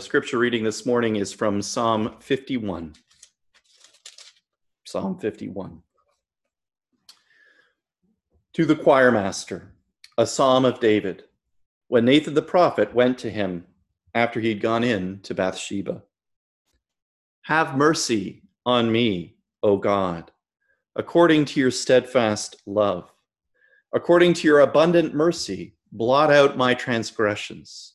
scripture reading this morning is from Psalm 51. Psalm 51. To the choir master, a psalm of David, when Nathan the prophet went to him after he had gone in to Bathsheba. Have mercy on me, O God, according to your steadfast love. According to your abundant mercy, blot out my transgressions.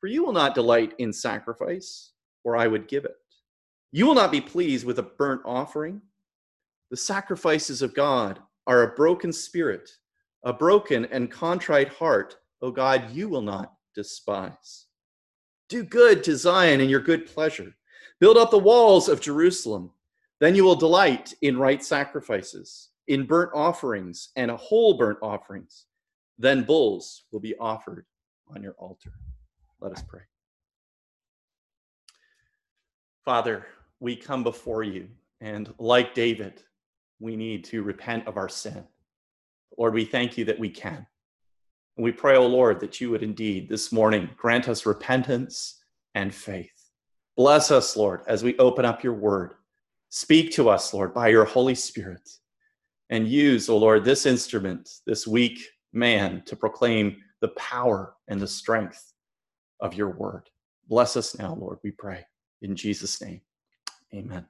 For you will not delight in sacrifice, or I would give it. You will not be pleased with a burnt offering. The sacrifices of God are a broken spirit, a broken and contrite heart, O God, you will not despise. Do good to Zion in your good pleasure. Build up the walls of Jerusalem. Then you will delight in right sacrifices, in burnt offerings and a whole burnt offerings. Then bulls will be offered on your altar. Let us pray. Father, we come before you, and like David, we need to repent of our sin. Lord, we thank you that we can. And we pray, O oh Lord, that you would indeed this morning grant us repentance and faith. Bless us, Lord, as we open up your word. Speak to us, Lord, by your Holy Spirit. And use, O oh Lord, this instrument, this weak man, to proclaim the power and the strength of your word. Bless us now, Lord, we pray. In Jesus' name, amen.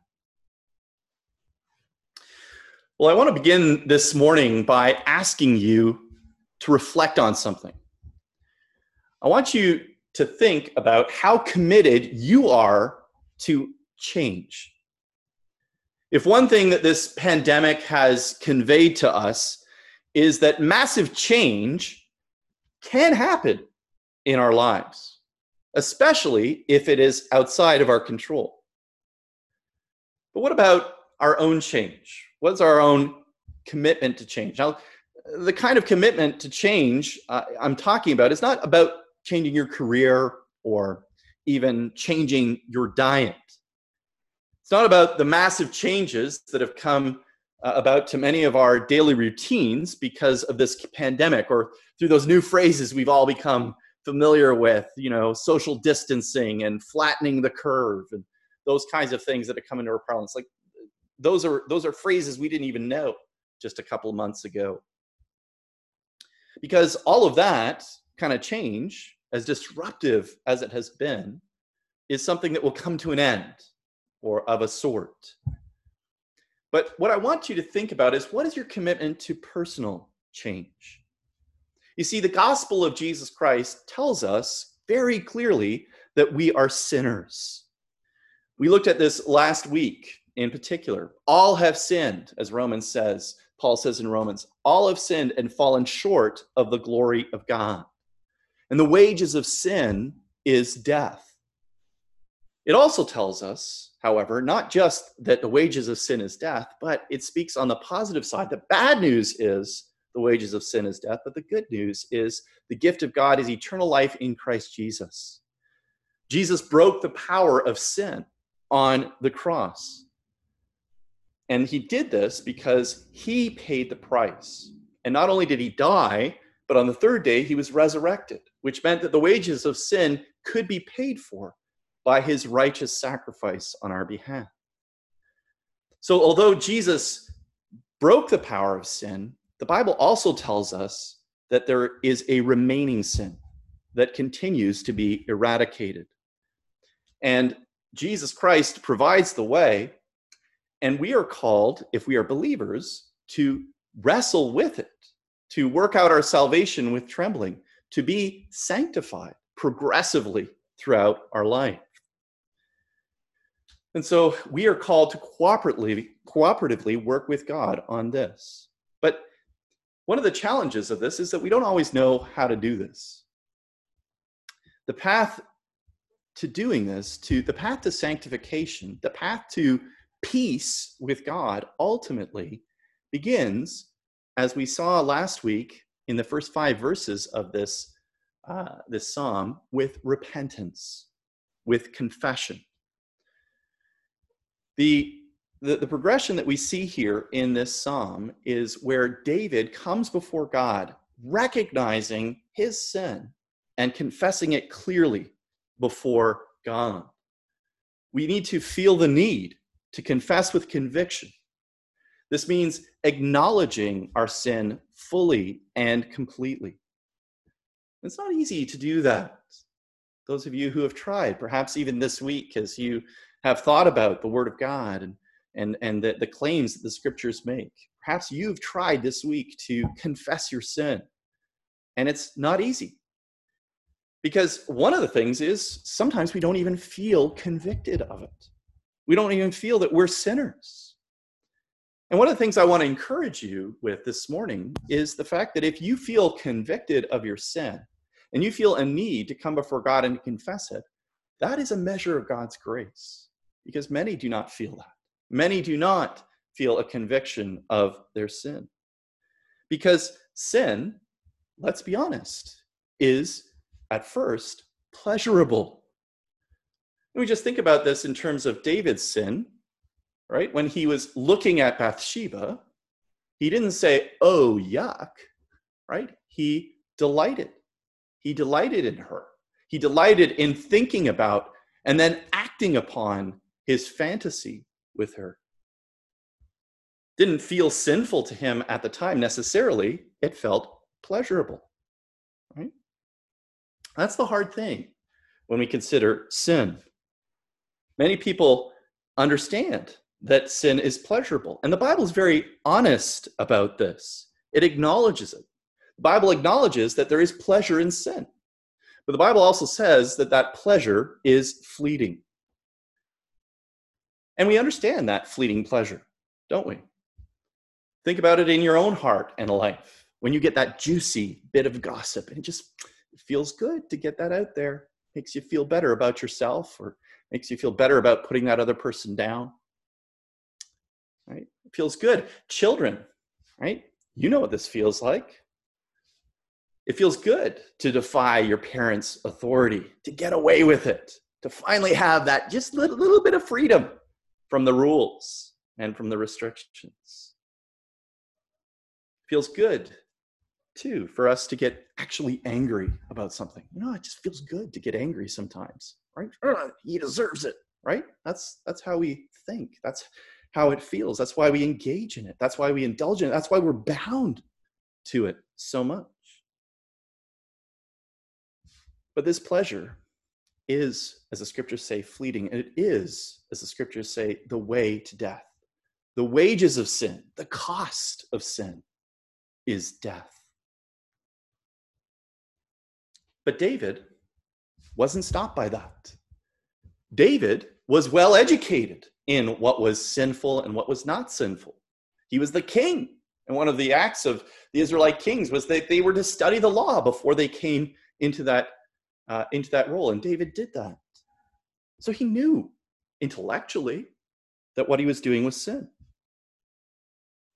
Well, I want to begin this morning by asking you to reflect on something. I want you to think about how committed you are to change. If one thing that this pandemic has conveyed to us is that massive change can happen in our lives especially if it is outside of our control. But what about our own change? What's our own commitment to change? Now, the kind of commitment to change uh, I'm talking about is not about changing your career or even changing your diet. It's not about the massive changes that have come uh, about to many of our daily routines because of this pandemic or through those new phrases we've all become familiar with, you know, social distancing and flattening the curve and those kinds of things that have come into our parlance. Like those are those are phrases we didn't even know just a couple months ago. Because all of that kind of change, as disruptive as it has been, is something that will come to an end or of a sort. But what I want you to think about is what is your commitment to personal change? You see, the gospel of Jesus Christ tells us very clearly that we are sinners. We looked at this last week in particular. All have sinned, as Romans says, Paul says in Romans, all have sinned and fallen short of the glory of God. And the wages of sin is death. It also tells us, however, not just that the wages of sin is death, but it speaks on the positive side. The bad news is the wages of sin is death, but the good news is the gift of God is eternal life in Christ Jesus. Jesus broke the power of sin, on the cross. And he did this because he paid the price. And not only did he die, but on the third day he was resurrected, which meant that the wages of sin could be paid for by his righteous sacrifice on our behalf. So, although Jesus broke the power of sin, the Bible also tells us that there is a remaining sin that continues to be eradicated. And Jesus Christ provides the way, and we are called, if we are believers, to wrestle with it, to work out our salvation with trembling, to be sanctified progressively throughout our life. And so we are called to cooperatively, cooperatively work with God on this. But one of the challenges of this is that we don't always know how to do this. The path to doing this, to the path to sanctification, the path to peace with God ultimately begins, as we saw last week in the first five verses of this, uh, this psalm, with repentance, with confession. The, the, the progression that we see here in this psalm is where David comes before God, recognizing his sin and confessing it clearly before God. We need to feel the need to confess with conviction. This means acknowledging our sin fully and completely. It's not easy to do that. Those of you who have tried, perhaps even this week, as you have thought about the Word of God and, and, and the, the claims that the scriptures make, perhaps you've tried this week to confess your sin. And it's not easy. Because one of the things is sometimes we don't even feel convicted of it. We don't even feel that we're sinners. And one of the things I want to encourage you with this morning is the fact that if you feel convicted of your sin and you feel a need to come before God and confess it, that is a measure of God's grace because many do not feel that. Many do not feel a conviction of their sin. Because sin, let's be honest, is at first pleasurable. We just think about this in terms of David's sin, right? When he was looking at Bathsheba, he didn't say, oh, yuck, right? He delighted. He delighted in her. He delighted in thinking about and then acting upon his fantasy with her. Didn't feel sinful to him at the time necessarily, it felt pleasurable. Right? That's the hard thing when we consider sin. Many people understand that sin is pleasurable, and the Bible is very honest about this. It acknowledges it. The Bible acknowledges that there is pleasure in sin. But the Bible also says that that pleasure is fleeting. And we understand that fleeting pleasure, don't we? Think about it in your own heart and life. When you get that juicy bit of gossip and it just feels good to get that out there. Makes you feel better about yourself or makes you feel better about putting that other person down. Right? It feels good. Children, right? You know what this feels like. It feels good to defy your parents' authority, to get away with it, to finally have that just little, little bit of freedom from the rules and from the restrictions. Feels good too for us to get actually angry about something. You know, it just feels good to get angry sometimes, right? he deserves it, right? That's that's how we think. That's how it feels. That's why we engage in it. That's why we indulge in it. That's why we're bound to it so much. But this pleasure is, as the scriptures say, fleeting. And it is, as the scriptures say, the way to death. The wages of sin, the cost of sin is death. But David wasn't stopped by that. David was well educated in what was sinful and what was not sinful. He was the king. And one of the acts of the Israelite kings was that they were to study the law before they came into that, uh, into that role. And David did that. So he knew intellectually that what he was doing was sin.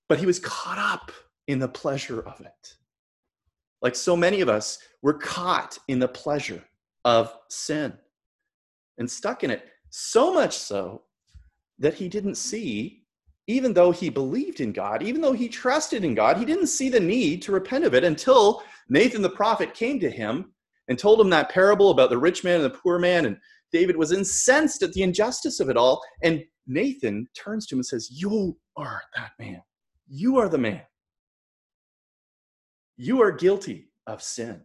But he was caught up in the pleasure of it. Like so many of us, we're caught in the pleasure of sin and stuck in it So much so that he didn't see, even though he believed in God, even though he trusted in God, he didn't see the need to repent of it until Nathan the prophet came to him and told him that parable about the rich man and the poor man. And David was incensed at the injustice of it all. And Nathan turns to him and says, You are that man. You are the man. You are guilty of sin.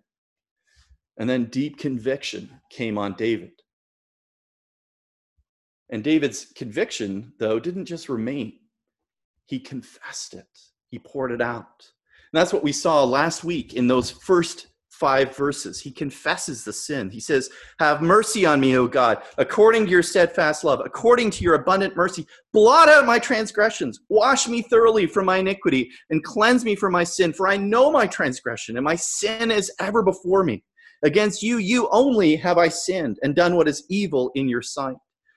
And then deep conviction came on David. And David's conviction, though, didn't just remain, he confessed it, he poured it out. And that's what we saw last week in those first five verses. He confesses the sin. He says, Have mercy on me, O God, according to your steadfast love, according to your abundant mercy. Blot out my transgressions. Wash me thoroughly from my iniquity and cleanse me from my sin. For I know my transgression, and my sin is ever before me. Against you, you only have I sinned and done what is evil in your sight,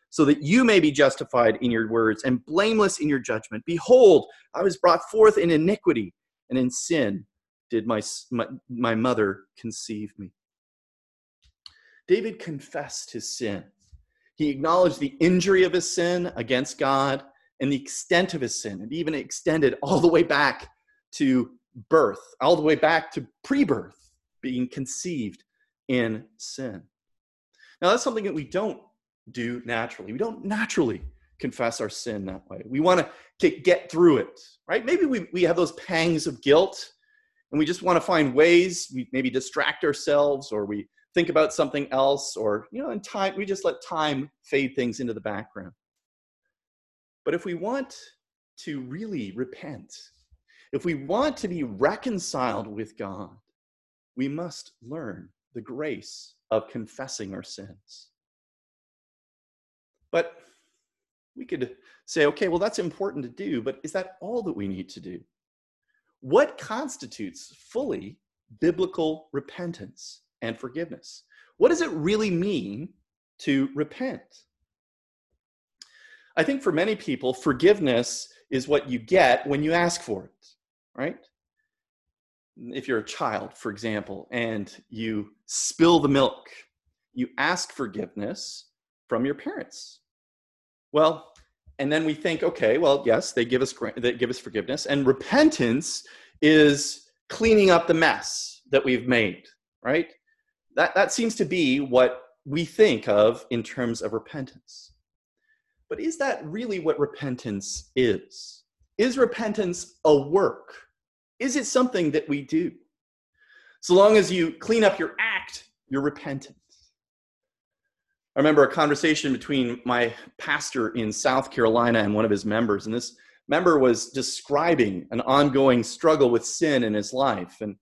so that you may be justified in your words and blameless in your judgment. Behold, I was brought forth in iniquity, and in sin did my, my, my mother conceive me. David confessed his sin. He acknowledged the injury of his sin against God and the extent of his sin, and even extended all the way back to birth, all the way back to pre birth, being conceived in sin. Now, that's something that we don't do naturally. We don't naturally confess our sin that way. We want to get through it, right? Maybe we, we have those pangs of guilt and we just want to find ways we maybe distract ourselves or we think about something else or you know in time we just let time fade things into the background. But if we want to really repent if we want to be reconciled with god we must learn the grace of confessing our sins. But we could say okay well that's important to do but is that all that we need to do what constitutes fully biblical repentance and forgiveness? What does it really mean to repent? I think for many people, forgiveness is what you get when you ask for it, right? If you're a child, for example, and you spill the milk, you ask forgiveness from your parents. Well, and then we think, okay, well, yes, they give us they give us forgiveness, and repentance is cleaning up the mess that we've made, right? That that seems to be what we think of in terms of repentance. But is that really what repentance is? Is repentance a work? Is it something that we do? So long as you clean up your act, you're repentant. I remember a conversation between my pastor in South Carolina and one of his members, and this member was describing an ongoing struggle with sin in his life. And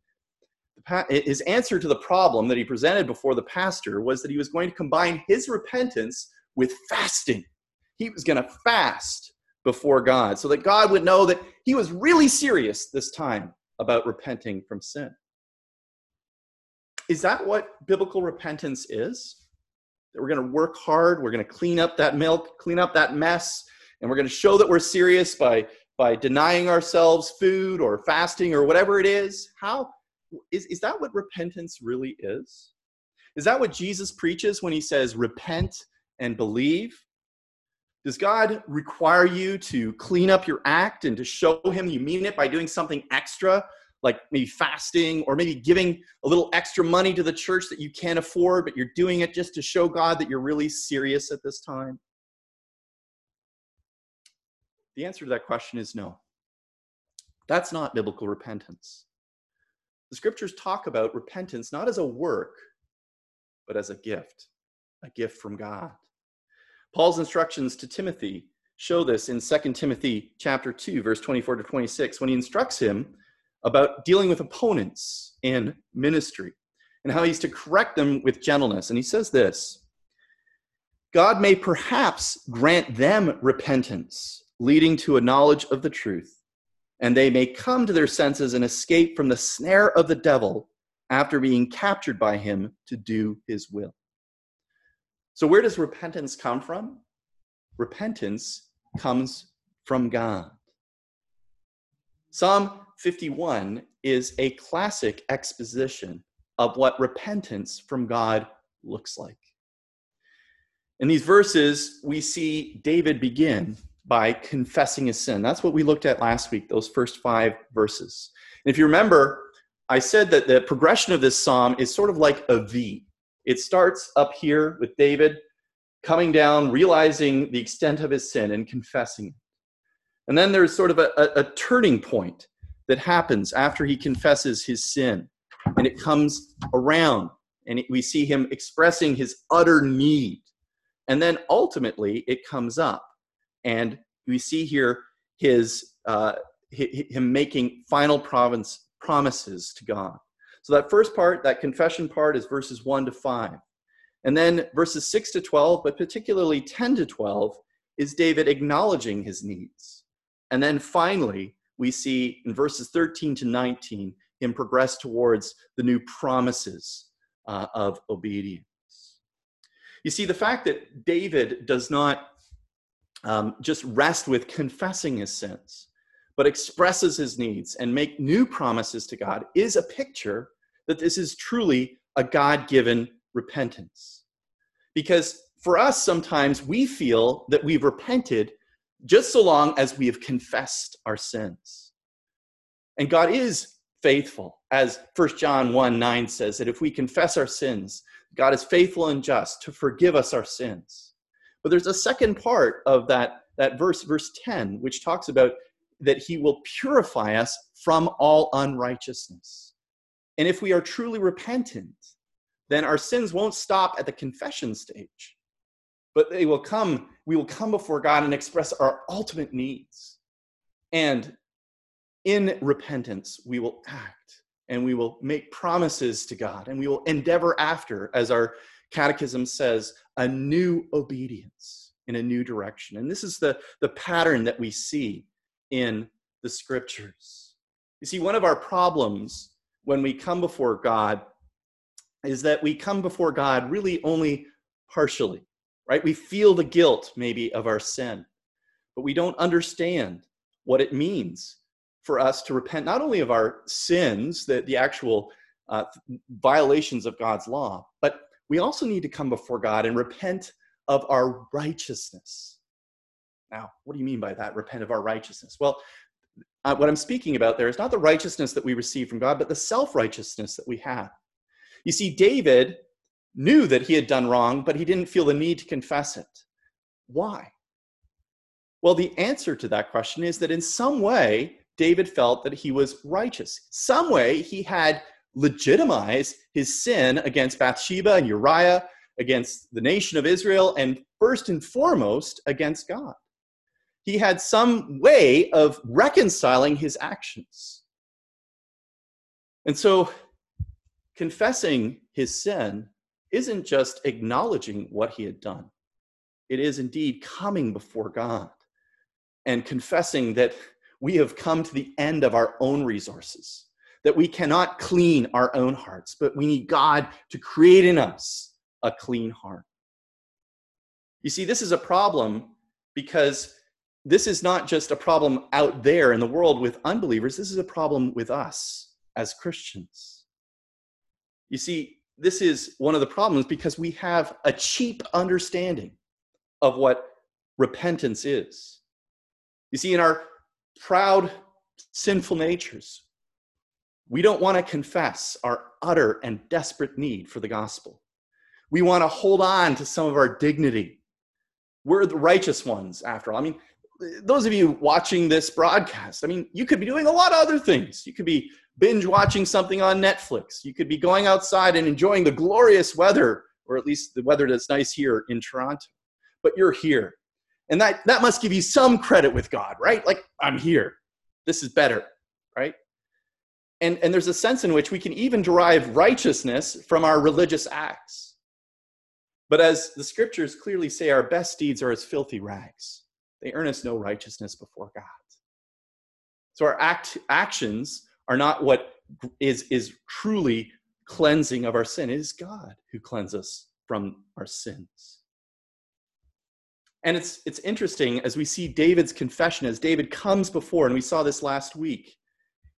his answer to the problem that he presented before the pastor was that he was going to combine his repentance with fasting. He was going to fast before God so that God would know that he was really serious this time about repenting from sin. Is that what biblical repentance is? That we're going to work hard, we're going to clean up that milk, clean up that mess, and we're going to show that we're serious by by denying ourselves food or fasting or whatever it is. How is, is that what repentance really is? Is that what Jesus preaches when he says repent and believe? Does God require you to clean up your act and to show him you mean it by doing something extra like maybe fasting or maybe giving a little extra money to the church that you can't afford, but you're doing it just to show God that you're really serious at this time? The answer to that question is no. That's not biblical repentance. The scriptures talk about repentance not as a work, but as a gift, a gift from God. Paul's instructions to Timothy show this in 2 Timothy chapter 2 verse 24 to 26 when he instructs him about dealing with opponents in ministry and how he's to correct them with gentleness. And he says this God may perhaps grant them repentance, leading to a knowledge of the truth, and they may come to their senses and escape from the snare of the devil after being captured by him to do his will. So, where does repentance come from? Repentance comes from God. Psalm 51 is a classic exposition of what repentance from God looks like. In these verses, we see David begin by confessing his sin. That's what we looked at last week, those first five verses. And if you remember, I said that the progression of this psalm is sort of like a V. It starts up here with David coming down, realizing the extent of his sin and confessing it. And then there's sort of a, a, a turning point that happens after he confesses his sin. And it comes around, and we see him expressing his utter need. And then ultimately, it comes up. And we see here his, uh, him making final province, promises to God. So that first part, that confession part, is verses 1 to 5. And then verses 6 to 12, but particularly 10 to 12, is David acknowledging his needs. And then finally, we see in verses 13 to 19 him progress towards the new promises uh, of obedience. You see, the fact that David does not um, just rest with confessing his sins, but expresses his needs and make new promises to God is a picture that this is truly a God given repentance. Because for us, sometimes we feel that we've repented just so long as we have confessed our sins. And God is faithful, as 1 John 1 9 says, that if we confess our sins, God is faithful and just to forgive us our sins. But there's a second part of that, that verse, verse 10, which talks about that he will purify us from all unrighteousness. And if we are truly repentant, then our sins won't stop at the confession stage, but they will come, we will come before God and express our ultimate needs. And in repentance, we will act and we will make promises to God and we will endeavor after, as our catechism says, a new obedience in a new direction. And this is the, the pattern that we see in the scriptures. You see, one of our problems when we come before God is that we come before God really only partially, right? We feel the guilt maybe of our sin, but we don't understand what it means for us to repent not only of our sins, the, the actual uh, violations of God's law, but we also need to come before God and repent of our righteousness. Now, what do you mean by that? Repent of our righteousness? Well, uh, what I'm speaking about there is not the righteousness that we receive from God, but the self righteousness that we have. You see, David knew that he had done wrong, but he didn't feel the need to confess it. Why? Well, the answer to that question is that in some way, David felt that he was righteous. Some way he had legitimized his sin against Bathsheba and Uriah, against the nation of Israel, and first and foremost against God. He had some way of reconciling his actions. And so confessing his sin isn't just acknowledging what he had done, it is indeed coming before God and confessing that we have come to the end of our own resources, that we cannot clean our own hearts, but we need God to create in us a clean heart. You see, this is a problem because this is not just a problem out there in the world with unbelievers, this is a problem with us as Christians. You see, this is one of the problems because we have a cheap understanding of what repentance is. You see, in our proud, sinful natures, we don't want to confess our utter and desperate need for the gospel. We want to hold on to some of our dignity. We're the righteous ones, after all. I mean, those of you watching this broadcast, I mean, you could be doing a lot of other things. You could be binge watching something on Netflix. You could be going outside and enjoying the glorious weather, or at least the weather that's nice here in Toronto. But you're here. And that, that must give you some credit with God, right? Like, I'm here. This is better, right? And, and there's a sense in which we can even derive righteousness from our religious acts. But as the scriptures clearly say, our best deeds are as filthy rags. They earn us no righteousness before God. So our act, actions are not what is, is truly cleansing of our sin. It is God who cleanses us from our sins. And it's, it's interesting as we see David's confession, as David comes before, and we saw this last week,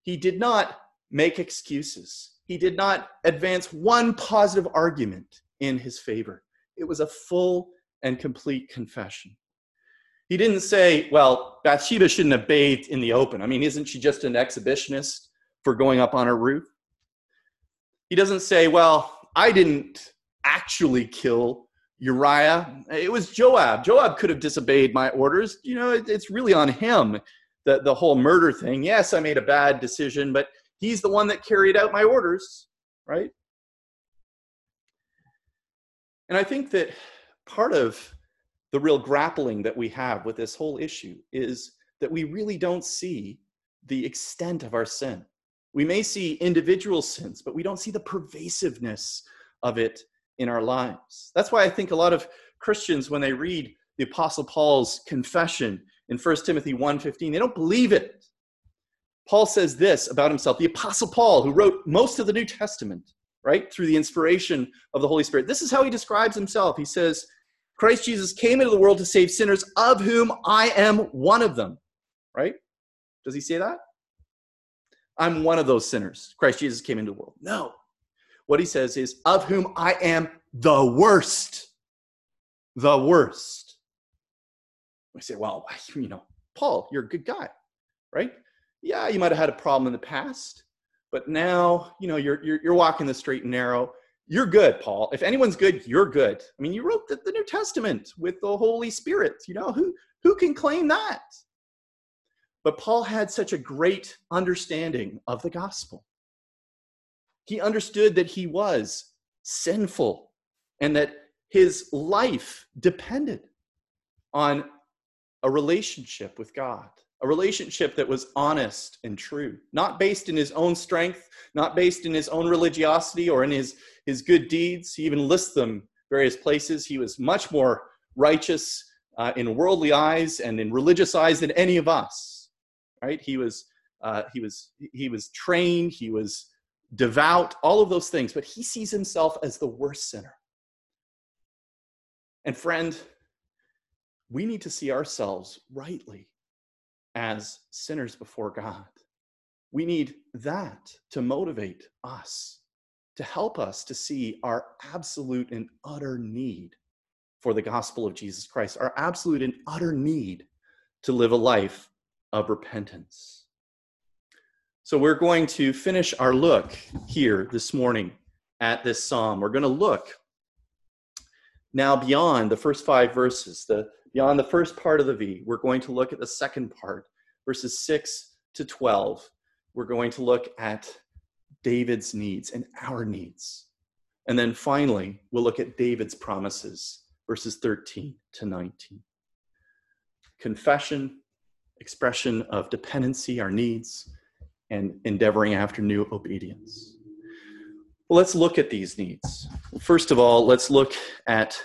he did not make excuses. He did not advance one positive argument in his favor. It was a full and complete confession. He didn't say, well, Bathsheba shouldn't have bathed in the open. I mean, isn't she just an exhibitionist for going up on her roof? He doesn't say, well, I didn't actually kill Uriah. It was Joab. Joab could have disobeyed my orders. You know, it, it's really on him, the, the whole murder thing. Yes, I made a bad decision, but he's the one that carried out my orders, right? And I think that part of the real grappling that we have with this whole issue is that we really don't see the extent of our sin. We may see individual sins, but we don't see the pervasiveness of it in our lives. That's why I think a lot of Christians, when they read the Apostle Paul's confession in 1 Timothy 1:15, they don't believe it. Paul says this about himself. The Apostle Paul, who wrote most of the New Testament, right, through the inspiration of the Holy Spirit, this is how he describes himself. He says, Christ Jesus came into the world to save sinners, of whom I am one of them. Right? Does he say that? I'm one of those sinners. Christ Jesus came into the world. No. What he says is, of whom I am the worst. The worst. We say, well, you know, Paul, you're a good guy, right? Yeah, you might have had a problem in the past, but now, you know, you're, you're, you're walking the straight and narrow you're good, Paul. If anyone's good, you're good. I mean, you wrote the, the New Testament with the Holy Spirit. You know, who, who can claim that? But Paul had such a great understanding of the gospel. He understood that he was sinful and that his life depended on a relationship with God a relationship that was honest and true, not based in his own strength, not based in his own religiosity or in his, his good deeds. He even lists them various places. He was much more righteous uh, in worldly eyes and in religious eyes than any of us. Right? He was uh, he was he was trained. He was devout. All of those things, but he sees himself as the worst sinner. And friend, we need to see ourselves rightly as sinners before God. We need that to motivate us, to help us to see our absolute and utter need for the gospel of Jesus Christ, our absolute and utter need to live a life of repentance. So, we're going to finish our look here this morning at this psalm. We're going to look now beyond the first five verses, the Beyond the first part of the V, we're going to look at the second part, verses 6 to 12. We're going to look at David's needs and our needs. And then finally, we'll look at David's promises, verses 13 to 19. Confession, expression of dependency, our needs, and endeavoring after new obedience. Well, let's look at these needs. First of all, let's look at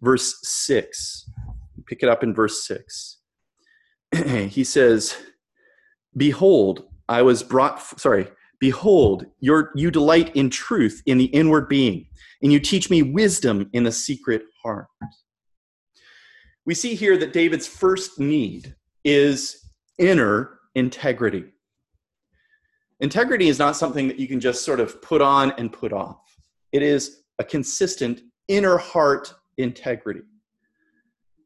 verse 6 pick it up in verse 6. he says, Behold, I was brought, sorry, behold, your, you delight in truth in the inward being, and you teach me wisdom in the secret heart. We see here that David's first need is inner integrity. Integrity is not something that you can just sort of put on and put off. It is a consistent inner heart integrity.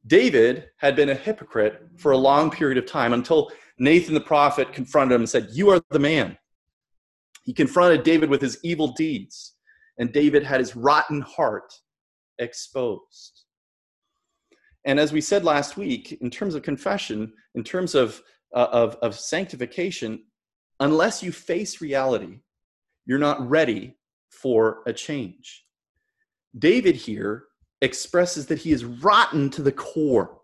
David had been a hypocrite for a long period of time until Nathan the prophet confronted him and said, You are the man. He confronted David with his evil deeds, and David had his rotten heart exposed. And as we said last week, in terms of confession, in terms of, uh, of, of sanctification, unless you face reality, you're not ready for a change. David here expresses that he is rotten to the core.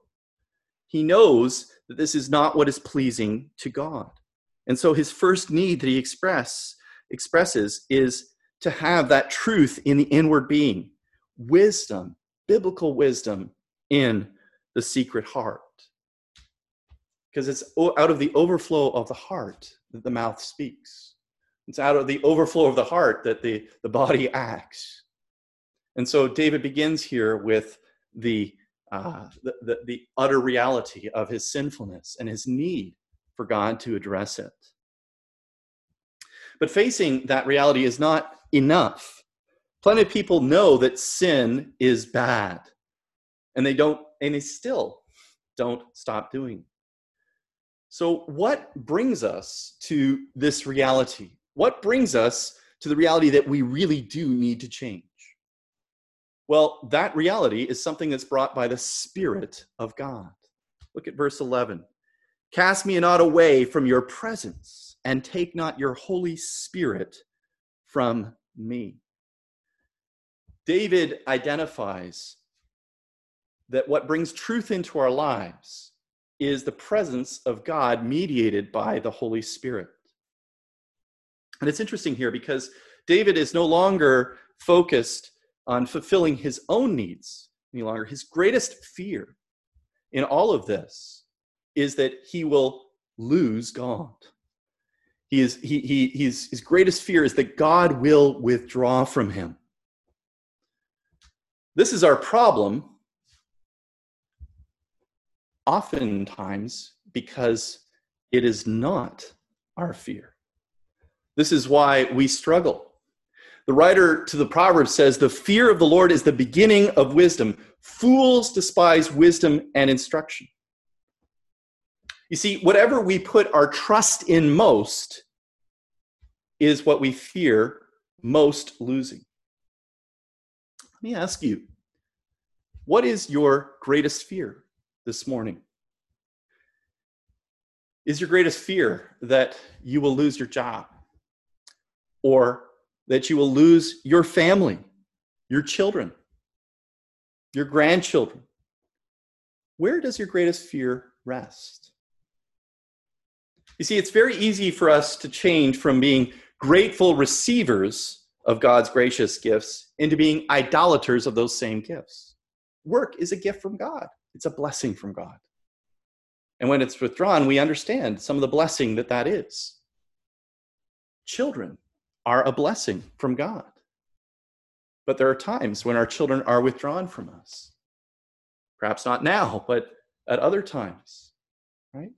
He knows that this is not what is pleasing to God. And so his first need that he express, expresses is to have that truth in the inward being, wisdom, biblical wisdom in the secret heart. Because it's out of the overflow of the heart that the mouth speaks. It's out of the overflow of the heart that the, the body acts. And so David begins here with the, uh, the, the, the utter reality of his sinfulness and his need for God to address it. But facing that reality is not enough. Plenty of people know that sin is bad. And they don't, and they still don't stop doing. So, what brings us to this reality? What brings us to the reality that we really do need to change? Well, that reality is something that's brought by the Spirit of God. Look at verse 11. Cast me not away from your presence, and take not your Holy Spirit from me. David identifies that what brings truth into our lives is the presence of God mediated by the Holy Spirit. And it's interesting here because David is no longer focused on fulfilling his own needs any longer. His greatest fear in all of this is that he will lose God. He is, he, he, he's, his greatest fear is that God will withdraw from him. This is our problem, oftentimes because it is not our fear. This is why we struggle. The writer to the Proverbs says, The fear of the Lord is the beginning of wisdom. Fools despise wisdom and instruction. You see, whatever we put our trust in most is what we fear most losing. Let me ask you, what is your greatest fear this morning? Is your greatest fear that you will lose your job or that you will lose your family, your children, your grandchildren? Where does your greatest fear rest? You see, it's very easy for us to change from being grateful receivers of God's gracious gifts into being idolaters of those same gifts. Work is a gift from God, it's a blessing from God. And when it's withdrawn, we understand some of the blessing that that is. Children are a blessing from God. But there are times when our children are withdrawn from us. Perhaps not now, but at other times, right?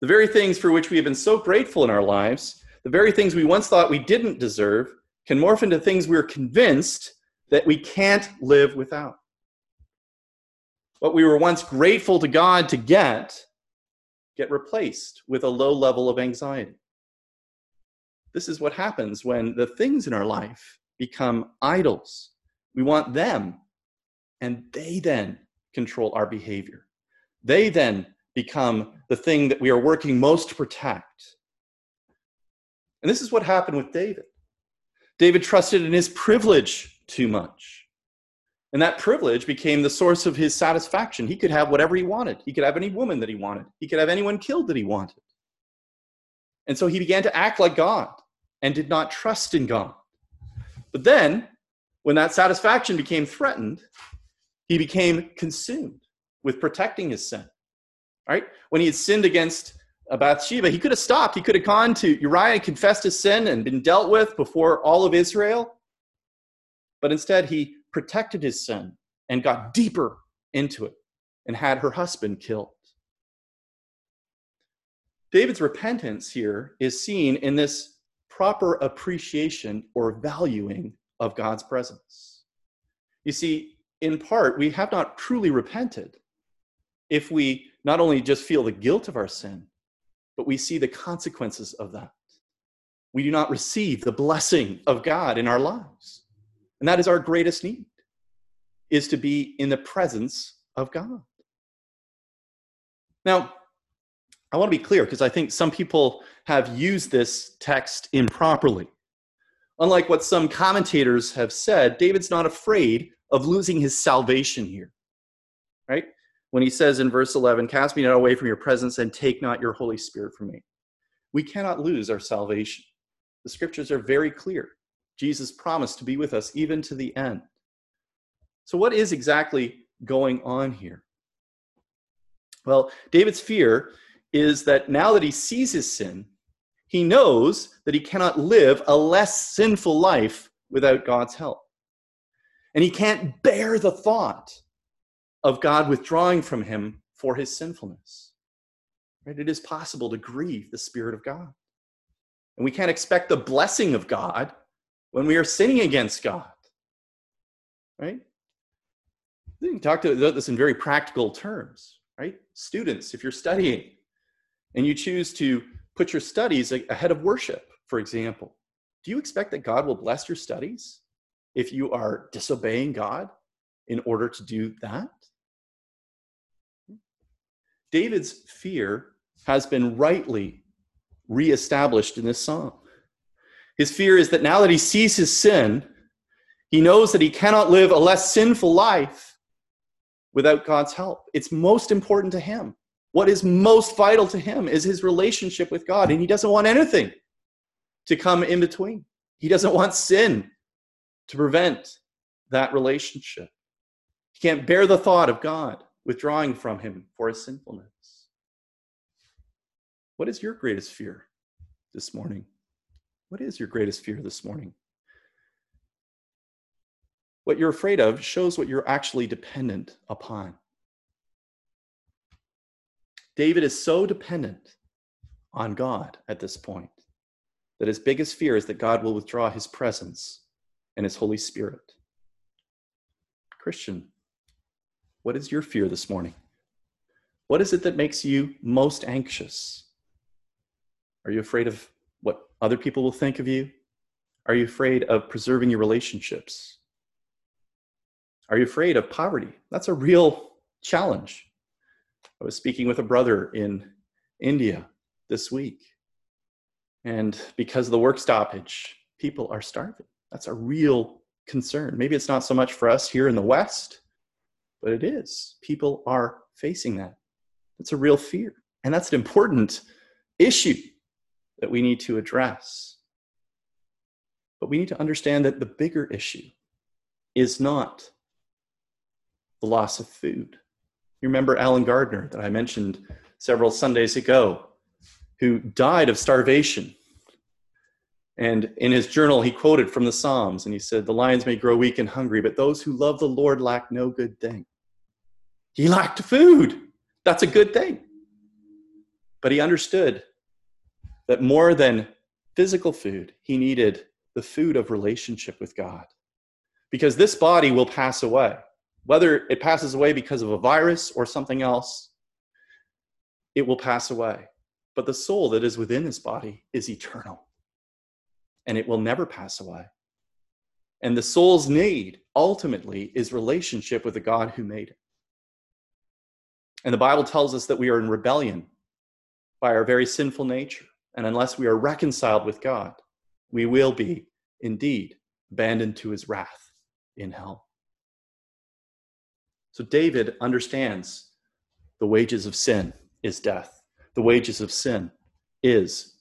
The very things for which we have been so grateful in our lives, the very things we once thought we didn't deserve, can morph into things we're convinced that we can't live without. What we were once grateful to God to get, get replaced with a low level of anxiety. This is what happens when the things in our life become idols. We want them, and they then control our behavior. They then become the thing that we are working most to protect. And this is what happened with David. David trusted in his privilege too much. And that privilege became the source of his satisfaction. He could have whatever he wanted. He could have any woman that he wanted. He could have anyone killed that he wanted. And so he began to act like God and did not trust in God. But then, when that satisfaction became threatened, he became consumed with protecting his sin right? When he had sinned against uh, Bathsheba, he could have stopped. He could have gone to Uriah and confessed his sin and been dealt with before all of Israel. But instead, he protected his sin and got deeper into it and had her husband killed. David's repentance here is seen in this proper appreciation or valuing of God's presence. You see, in part, we have not truly repented if we not only just feel the guilt of our sin, but we see the consequences of that. We do not receive the blessing of God in our lives. And that is our greatest need, is to be in the presence of God. Now, I want to be clear because I think some people have used this text improperly. Unlike what some commentators have said, David's not afraid of losing his salvation here. Right? when he says in verse 11, Cast me not away from your presence and take not your Holy Spirit from me. We cannot lose our salvation. The scriptures are very clear. Jesus promised to be with us even to the end. So, what is exactly going on here? Well, David's fear is that now that he sees his sin, he knows that he cannot live a less sinful life without God's help. And he can't bear the thought of God withdrawing from him for his sinfulness. Right? It is possible to grieve the Spirit of God. And we can't expect the blessing of God when we are sinning against God. Right? You can talk about this in very practical terms, right? Students, if you're studying and you choose to put your studies ahead of worship, for example, do you expect that God will bless your studies if you are disobeying God in order to do that? David's fear has been rightly reestablished in this psalm. His fear is that now that he sees his sin, he knows that he cannot live a less sinful life without God's help. It's most important to him. What is most vital to him is his relationship with God, and he doesn't want anything to come in between. He doesn't want sin to prevent that relationship. He can't bear the thought of God withdrawing from him for his sinfulness. What is your greatest fear this morning? What is your greatest fear this morning? What you're afraid of shows what you're actually dependent upon. David is so dependent on God at this point that his biggest fear is that God will withdraw his presence and his Holy Spirit. Christian, what is your fear this morning? What is it that makes you most anxious? Are you afraid of what other people will think of you? Are you afraid of preserving your relationships? Are you afraid of poverty? That's a real challenge. I was speaking with a brother in India this week, and because of the work stoppage, people are starving. That's a real concern. Maybe it's not so much for us here in the West, but it is. People are facing that. It's a real fear. And that's an important issue that we need to address. But we need to understand that the bigger issue is not the loss of food. You remember Allen Gardiner that I mentioned several Sundays ago, who died of starvation. And in his journal, he quoted from the Psalms and he said, The lions may grow weak and hungry, but those who love the Lord lack no good thing. He lacked food. That's a good thing. But he understood that more than physical food, he needed the food of relationship with God. Because this body will pass away. Whether it passes away because of a virus or something else, it will pass away. But the soul that is within this body is eternal and it will never pass away. And the soul's need ultimately is relationship with the God who made it. And the Bible tells us that we are in rebellion by our very sinful nature. And unless we are reconciled with God, we will be indeed abandoned to his wrath in hell. So David understands the wages of sin is death. The wages of sin is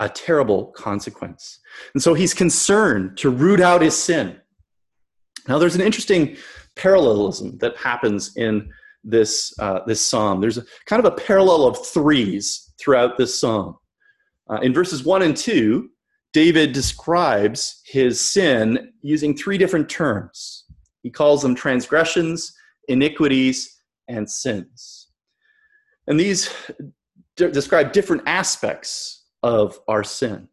a terrible consequence. And so he's concerned to root out his sin. Now, there's an interesting parallelism that happens in this, uh, this psalm. There's a, kind of a parallel of threes throughout this psalm. Uh, in verses 1 and 2, David describes his sin using three different terms. He calls them transgressions, iniquities, and sins. And these d- describe different aspects of our sin.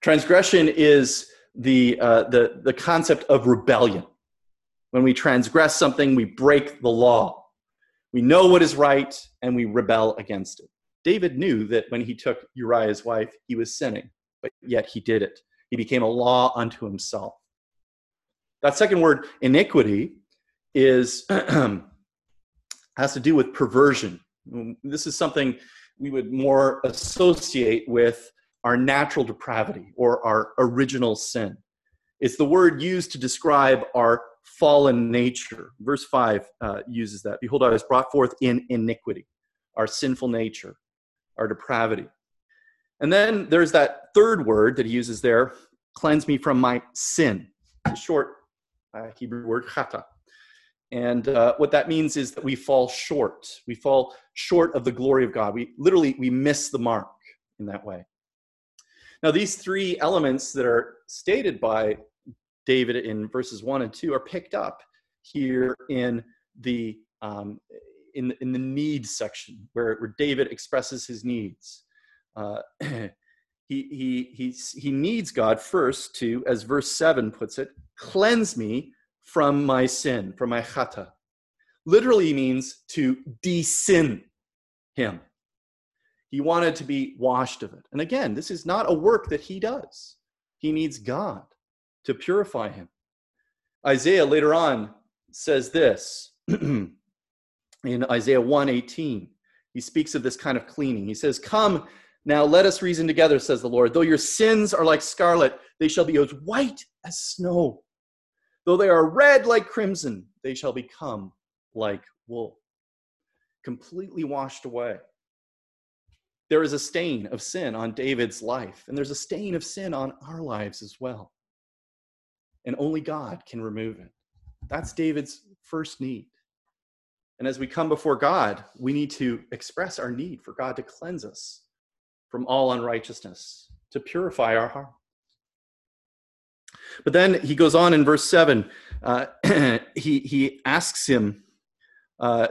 Transgression is the, uh, the, the concept of rebellion. When we transgress something, we break the law. We know what is right and we rebel against it. David knew that when he took Uriah's wife, he was sinning, but yet he did it. He became a law unto himself. That second word, iniquity, is has to do with perversion. This is something we would more associate with our natural depravity or our original sin. It's the word used to describe our fallen nature. Verse 5 uh, uses that. Behold, I was brought forth in iniquity, our sinful nature our depravity. And then there's that third word that he uses there cleanse me from my sin. It's a short uh, Hebrew word, chata. And uh, what that means is that we fall short. We fall short of the glory of God. We literally we miss the mark in that way. Now, these three elements that are stated by David in verses one and two are picked up here in the um, in, in the needs section where, where David expresses his needs. Uh, he, he, he, he needs God first to, as verse 7 puts it, cleanse me from my sin, from my chata. literally means to de-sin him. He wanted to be washed of it. And again, this is not a work that he does. He needs God to purify him. Isaiah later on says this in Isaiah 118. He speaks of this kind of cleaning. He says, Come now, let us reason together, says the Lord. Though your sins are like scarlet, they shall be as white as snow. Though they are red like crimson, they shall become like wool. Completely washed away. There is a stain of sin on David's life, and there's a stain of sin on our lives as well. And only God can remove it. That's David's first need. And as we come before God, we need to express our need for God to cleanse us from all unrighteousness, to purify our heart. But then he goes on in verse 7. Uh, he, he asks him, uh,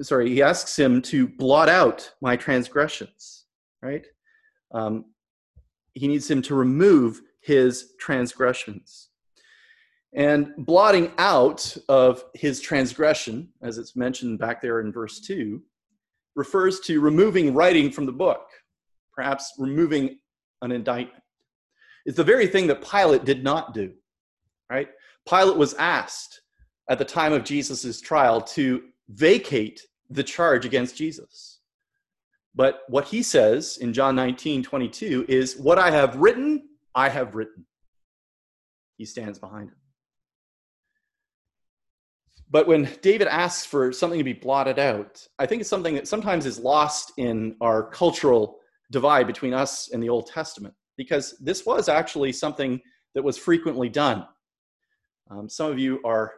sorry, he asks him to blot out my transgressions, right? Um, he needs him to remove his transgressions. And blotting out of his transgression, as it's mentioned back there in verse 2, refers to removing writing from the book, perhaps removing an indictment. It's the very thing that Pilate did not do, right? Pilate was asked at the time of Jesus' trial to vacate the charge against Jesus. But what he says in John 19, 22 is, What I have written, I have written. He stands behind it. But when David asks for something to be blotted out, I think it's something that sometimes is lost in our cultural divide between us and the Old Testament, because this was actually something that was frequently done. Um, some of you are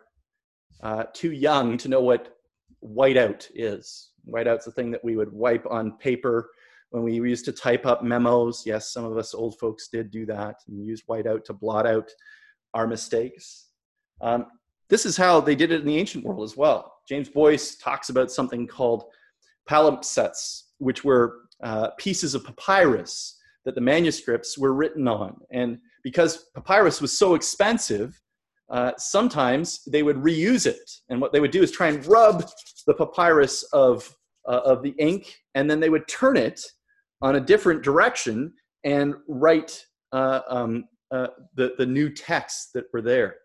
uh, too young to know what whiteout is. Whiteout's the thing that we would wipe on paper when we used to type up memos. Yes, some of us old folks did do that and use whiteout to blot out our mistakes. Um, this is how they did it in the ancient world as well. James Boice talks about something called palimpsests, which were uh, pieces of papyrus that the manuscripts were written on. And because papyrus was so expensive, uh, sometimes they would reuse it. And what they would do is try and rub the papyrus of, uh, of the ink, and then they would turn it on a different direction and write uh, um, uh, the, the new texts that were there.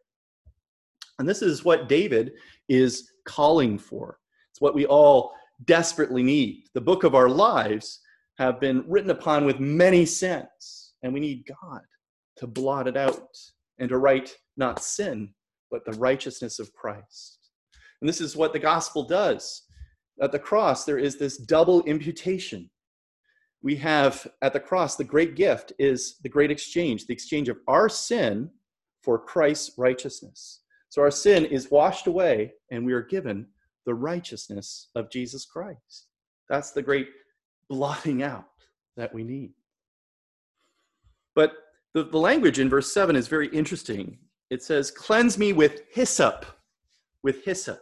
And this is what David is calling for. It's what we all desperately need. The book of our lives have been written upon with many sins, and we need God to blot it out and to write not sin, but the righteousness of Christ. And this is what the gospel does. At the cross, there is this double imputation. We have at the cross, the great gift is the great exchange, the exchange of our sin for Christ's righteousness. So our sin is washed away, and we are given the righteousness of Jesus Christ. That's the great blotting out that we need. But the, the language in verse 7 is very interesting. It says, Cleanse me with hyssop, with hyssop.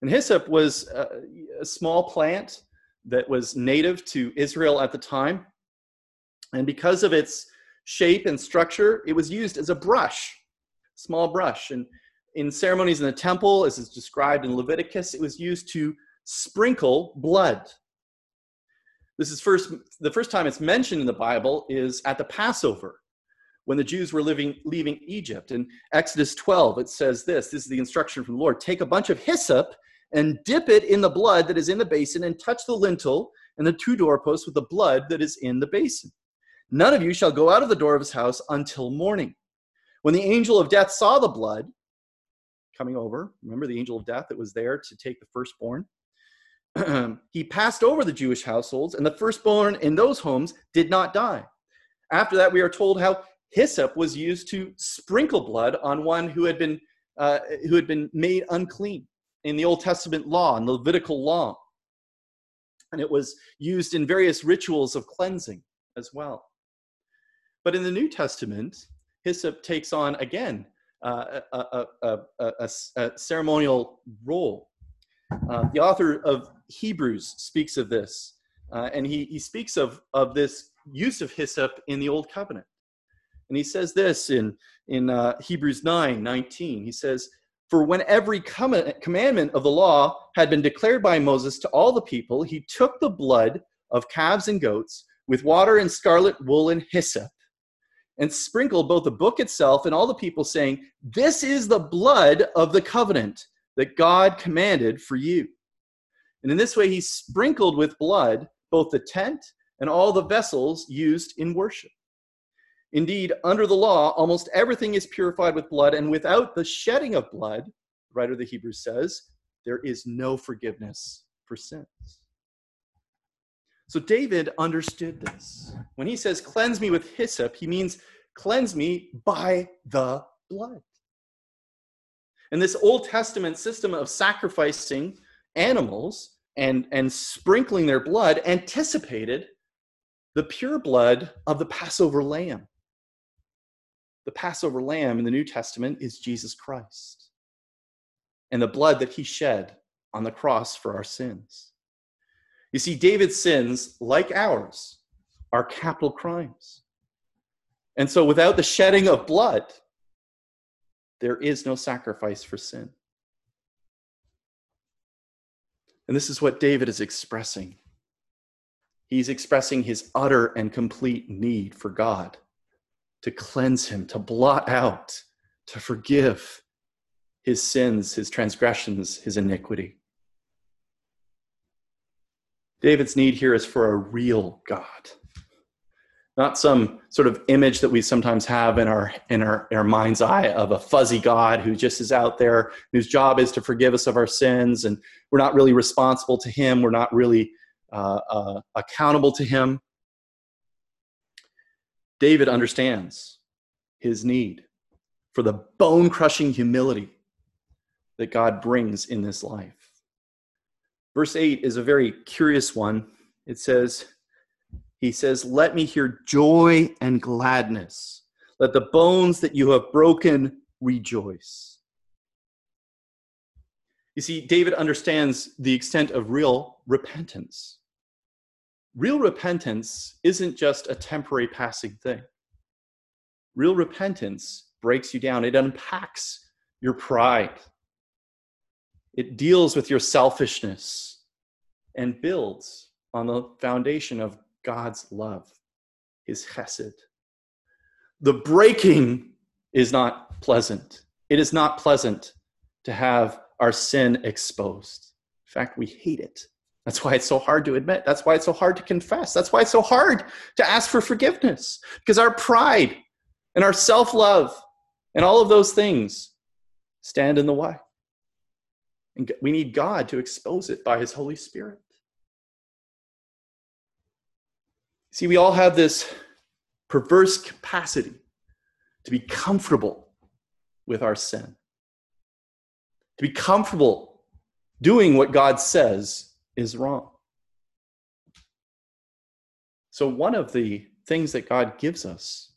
And hyssop was a, a small plant that was native to Israel at the time. And because of its shape and structure, it was used as a brush, small brush. And in ceremonies in the temple, as is described in Leviticus, it was used to sprinkle blood. This is first the first time it's mentioned in the Bible is at the Passover when the Jews were living leaving Egypt. In Exodus 12, it says this this is the instruction from the Lord take a bunch of hyssop and dip it in the blood that is in the basin and touch the lintel and the two doorposts with the blood that is in the basin. None of you shall go out of the door of his house until morning. When the angel of death saw the blood, coming over. Remember the angel of death that was there to take the firstborn? he passed over the Jewish households, and the firstborn in those homes did not die. After that, we are told how hyssop was used to sprinkle blood on one who had been, uh, who had been made unclean in the Old Testament law, in the Levitical law. And it was used in various rituals of cleansing as well. But in the New Testament, hyssop takes on again uh, a, a, a, a, ceremonial role. Uh, the author of Hebrews speaks of this, uh, and he, he speaks of, of this use of hyssop in the Old Covenant. And he says this in, in uh, Hebrews 9 19. He says, For when every commandment of the law had been declared by Moses to all the people, he took the blood of calves and goats with water and scarlet wool and hyssop and sprinkled both the book itself and all the people, saying, This is the blood of the covenant that God commanded for you. And in this way, he sprinkled with blood both the tent and all the vessels used in worship. Indeed, under the law, almost everything is purified with blood, and without the shedding of blood, the writer of the Hebrews says, there is no forgiveness for sins. So David understood this. When he says, cleanse me with hyssop, he means cleanse me by the blood. And this Old Testament system of sacrificing animals and, and sprinkling their blood anticipated the pure blood of the Passover lamb. The Passover lamb in the New Testament is Jesus Christ and the blood that he shed on the cross for our sins. You see, David's sins, like ours, are capital crimes. And so, without the shedding of blood, there is no sacrifice for sin. And this is what David is expressing. He's expressing his utter and complete need for God to cleanse him, to blot out, to forgive his sins, his transgressions, his iniquity. David's need here is for a real God, not some sort of image that we sometimes have in our in our, our mind's eye of a fuzzy God who just is out there, whose job is to forgive us of our sins, and we're not really responsible to Him. We're not really uh, uh, accountable to Him. David understands his need for the bone crushing humility that God brings in this life. Verse 8 is a very curious one. It says, He says, Let me hear joy and gladness. Let the bones that you have broken rejoice. You see, David understands the extent of real repentance. Real repentance isn't just a temporary passing thing. Real repentance breaks you down, it unpacks your pride, it deals with your selfishness and builds on the foundation of God's love, his chesed. The breaking is not pleasant. It is not pleasant to have our sin exposed. In fact, we hate it. That's why it's so hard to admit. That's why it's so hard to confess. That's why it's so hard to ask for forgiveness because our pride and our self love and all of those things stand in the way. And we need God to expose it by His Holy Spirit. See, we all have this perverse capacity to be comfortable with our sin, to be comfortable doing what God says is wrong. So, one of the things that God gives us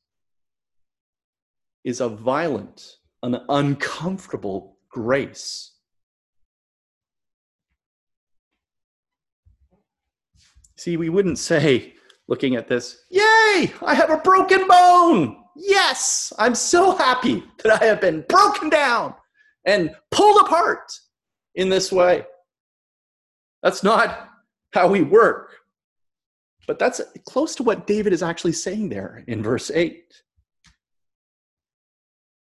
is a violent, an uncomfortable grace See, we wouldn't say, looking at this, Yay, I have a broken bone. Yes, I'm so happy that I have been broken down and pulled apart in this way. That's not how we work. But that's close to what David is actually saying there in verse 8.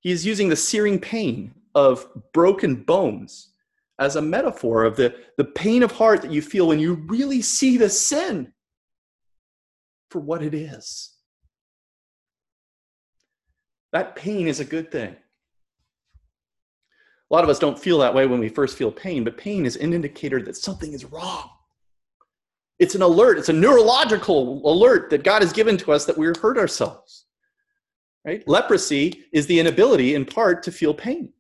He is using the searing pain of broken bones as a metaphor of the, the pain of heart that you feel when you really see the sin for what it is. That pain is a good thing. A lot of us don't feel that way when we first feel pain, but pain is an indicator that something is wrong. It's an alert, it's a neurological alert that God has given to us that we're hurt ourselves. Right? Leprosy is the inability, in part, to feel pain.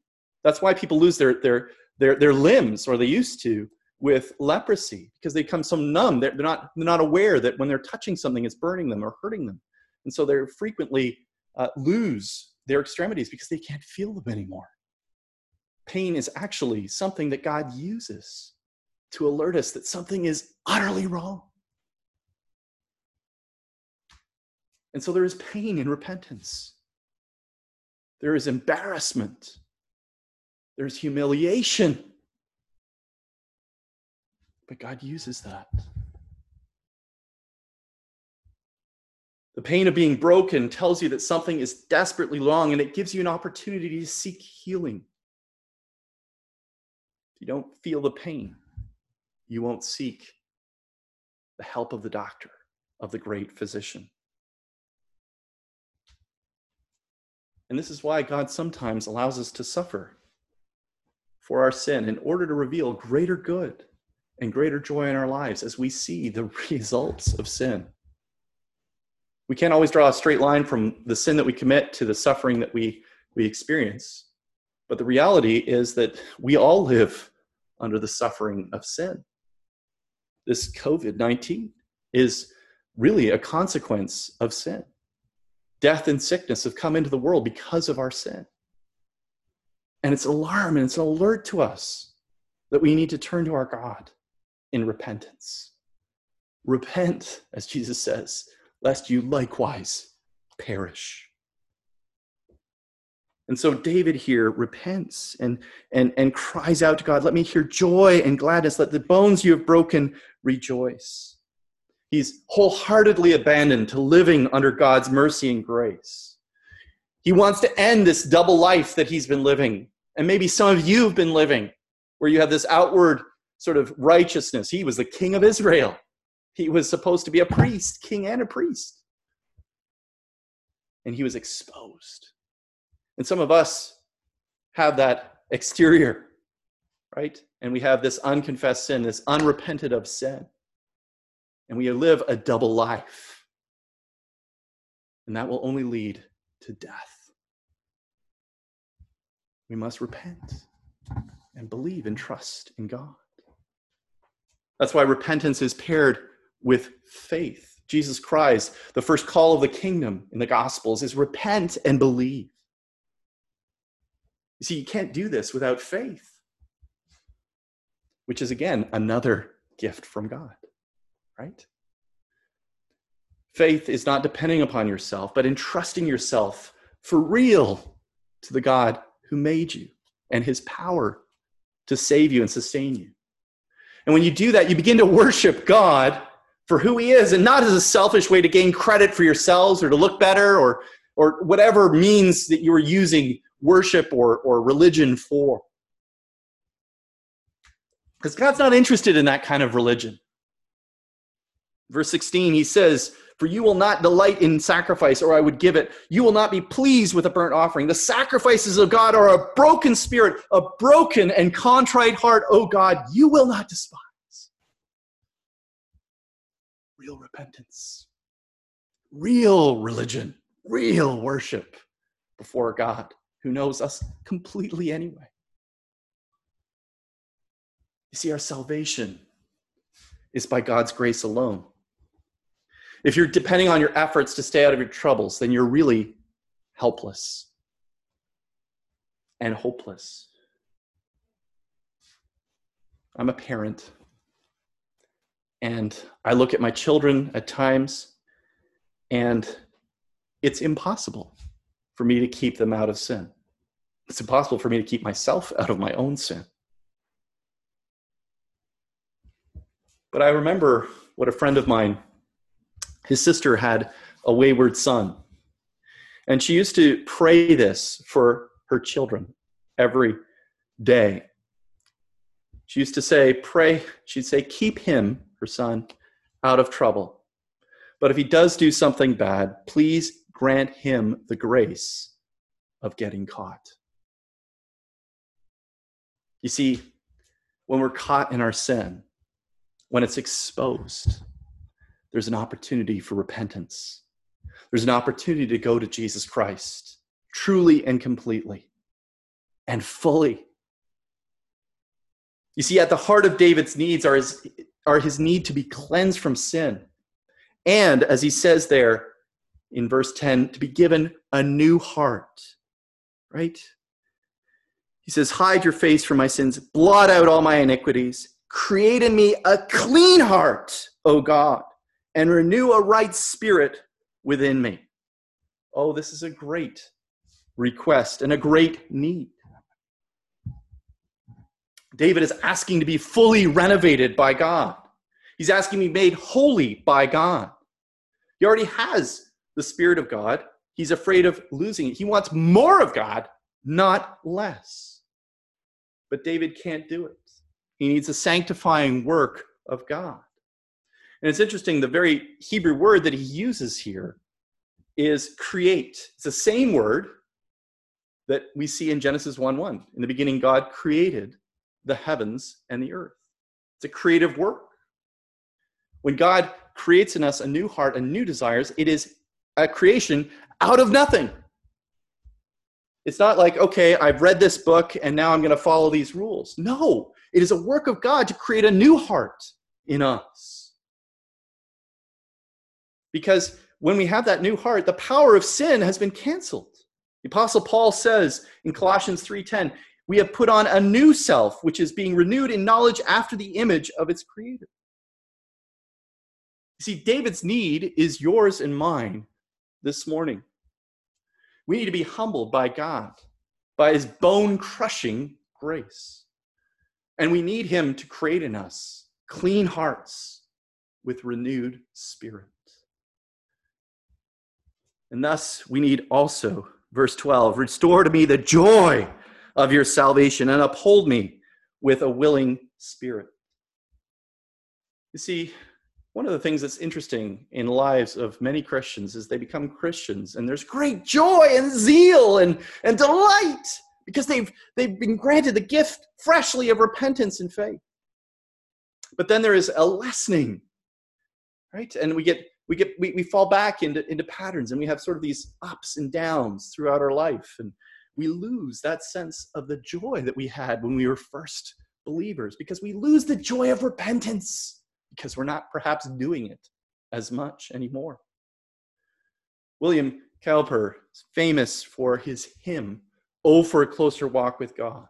That's why people lose their, their, their, their limbs, or they used to, with leprosy because they become so numb. They're, they're, not, they're not aware that when they're touching something, it's burning them or hurting them. And so they frequently uh, lose their extremities because they can't feel them anymore. Pain is actually something that God uses to alert us that something is utterly wrong. And so there is pain in repentance. There is embarrassment there's humiliation. But God uses that. The pain of being broken tells you that something is desperately wrong and it gives you an opportunity to seek healing. If you don't feel the pain, you won't seek the help of the doctor, of the great physician. And this is why God sometimes allows us to suffer for our sin in order to reveal greater good and greater joy in our lives as we see the results of sin. We can't always draw a straight line from the sin that we commit to the suffering that we, we experience. But the reality is that we all live under the suffering of sin. This COVID 19 is really a consequence of sin. Death and sickness have come into the world because of our sin. And it's alarm and it's an alert to us that we need to turn to our God in repentance. Repent, as Jesus says, lest you likewise perish. And so David here repents and, and, and cries out to God, Let me hear joy and gladness. Let the bones you have broken rejoice. He's wholeheartedly abandoned to living under God's mercy and grace. He wants to end this double life that he's been living. And maybe some of you have been living where you have this outward sort of righteousness. He was the king of Israel. He was supposed to be a priest, king and a priest. And he was exposed. And some of us have that exterior, right? And we have this unconfessed sin, this unrepented of sin. And we live a double life. And that will only lead to death. We must repent and believe and trust in God. That's why repentance is paired with faith. Jesus cries, the first call of the kingdom in the Gospels is repent and believe. You see, you can't do this without faith, which is again another gift from God, right? Faith is not depending upon yourself, but entrusting yourself for real to the God who made you and his power to save you and sustain you. And when you do that, you begin to worship God for who he is and not as a selfish way to gain credit for yourselves or to look better or, or whatever means that you are using worship or, or religion for. Because God's not interested in that kind of religion. Verse 16, he says, For you will not delight in sacrifice, or I would give it. You will not be pleased with a burnt offering. The sacrifices of God are a broken spirit, a broken and contrite heart, O God, you will not despise real repentance, real religion, real worship before God who knows us completely anyway. You see, our salvation is by God's grace alone. If you're depending on your efforts to stay out of your troubles, then you're really helpless and hopeless. I'm a parent. And I look at my children at times, and it's impossible for me to keep them out of sin. It's impossible for me to keep myself out of my own sin. But I remember what a friend of mine, his sister had a wayward son. And she used to pray this for her children every day. She used to say, Pray, she'd say, keep him her son out of trouble. But if he does do something bad, please grant him the grace of getting caught. You see, when we're caught in our sin, when it's exposed, there's an opportunity for repentance. There's an opportunity to go to Jesus Christ truly and completely and fully. You see, at the heart of David's needs are his, are his need to be cleansed from sin. And as he says there in verse 10, to be given a new heart, right? He says, Hide your face from my sins, blot out all my iniquities, create in me a clean heart, O God, and renew a right spirit within me. Oh, this is a great request and a great need. David is asking to be fully renovated by God. He's asking to be made holy by God. He already has the Spirit of God. He's afraid of losing it. He wants more of God, not less. But David can't do it. He needs a sanctifying work of God. And it's interesting, the very Hebrew word that he uses here is create. It's the same word that we see in Genesis 1 1. In the beginning, God created the heavens and the earth. It's a creative work. When God creates in us a new heart and new desires, it is a creation out of nothing. It's not like, okay, I've read this book and now I'm going to follow these rules. No, it is a work of God to create a new heart in us. Because when we have that new heart, the power of sin has been canceled. The apostle Paul says in Colossians 3:10, we have put on a new self which is being renewed in knowledge after the image of its creator. You see, David's need is yours and mine this morning. We need to be humbled by God, by his bone crushing grace. And we need him to create in us clean hearts with renewed spirit. And thus, we need also, verse 12, restore to me the joy of your salvation and uphold me with a willing spirit. You see, one of the things that's interesting in lives of many Christians is they become Christians and there's great joy and zeal and, and delight because they've, they've been granted the gift freshly of repentance and faith. But then there is a lessening, right? And we get we get we, we fall back into, into patterns and we have sort of these ups and downs throughout our life. And we lose that sense of the joy that we had when we were first believers because we lose the joy of repentance because we're not perhaps doing it as much anymore. William Cowper is famous for his hymn, Oh, for a Closer Walk with God.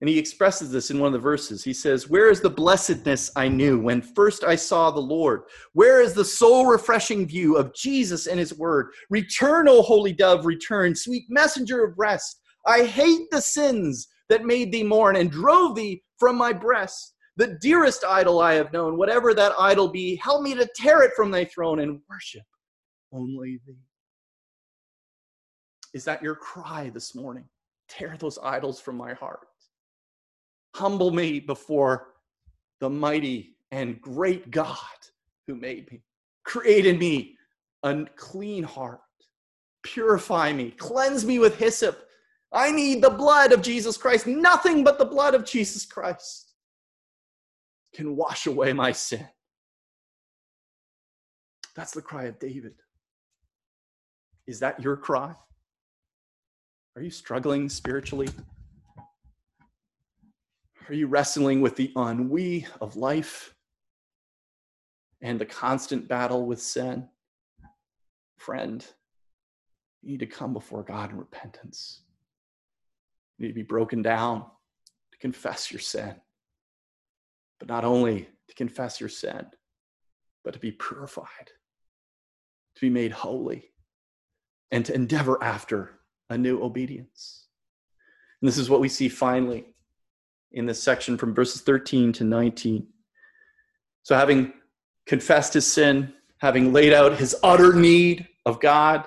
And he expresses this in one of the verses. He says, Where is the blessedness I knew when first I saw the Lord? Where is the soul refreshing view of Jesus and his word? Return, O holy dove, return, sweet messenger of rest. I hate the sins that made thee mourn and drove thee from my breast the dearest idol I have known, whatever that idol be, help me to tear it from thy throne and worship only thee. Is that your cry this morning? Tear those idols from my heart. Humble me before the mighty and great God who made me. Create in me a clean heart. Purify me. Cleanse me with hyssop. I need the blood of Jesus Christ, nothing but the blood of Jesus Christ can wash away my sin. That's the cry of David. Is that your cry? Are you struggling spiritually? Are you wrestling with the ennui of life and the constant battle with sin? Friend, you need to come before God in repentance. You need to be broken down to confess your sin but not only to confess your sin, but to be purified, to be made holy, and to endeavor after a new obedience. And this is what we see finally in this section from verses 13 to 19. So, having confessed his sin, having laid out his utter need of God,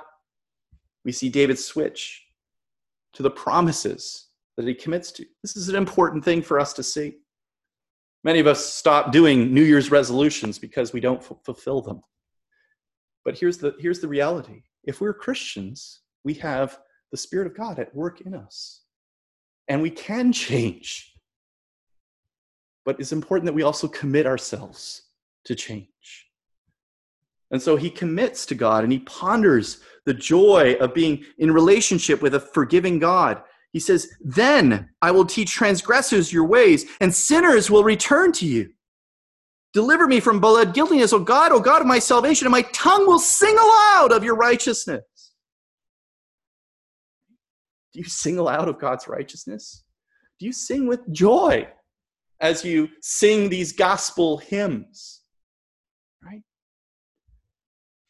we see David switch to the promises that he commits to. This is an important thing for us to see. Many of us stop doing New Year's resolutions because we don't f- fulfill them. But here's the, here's the reality if we're Christians, we have the Spirit of God at work in us, and we can change. But it's important that we also commit ourselves to change. And so he commits to God and he ponders the joy of being in relationship with a forgiving God he says, Then I will teach transgressors your ways, and sinners will return to you. Deliver me from blood guiltiness, O God, O God of my salvation, and my tongue will sing aloud of your righteousness. Do you sing aloud of God's righteousness? Do you sing with joy as you sing these gospel hymns? Right?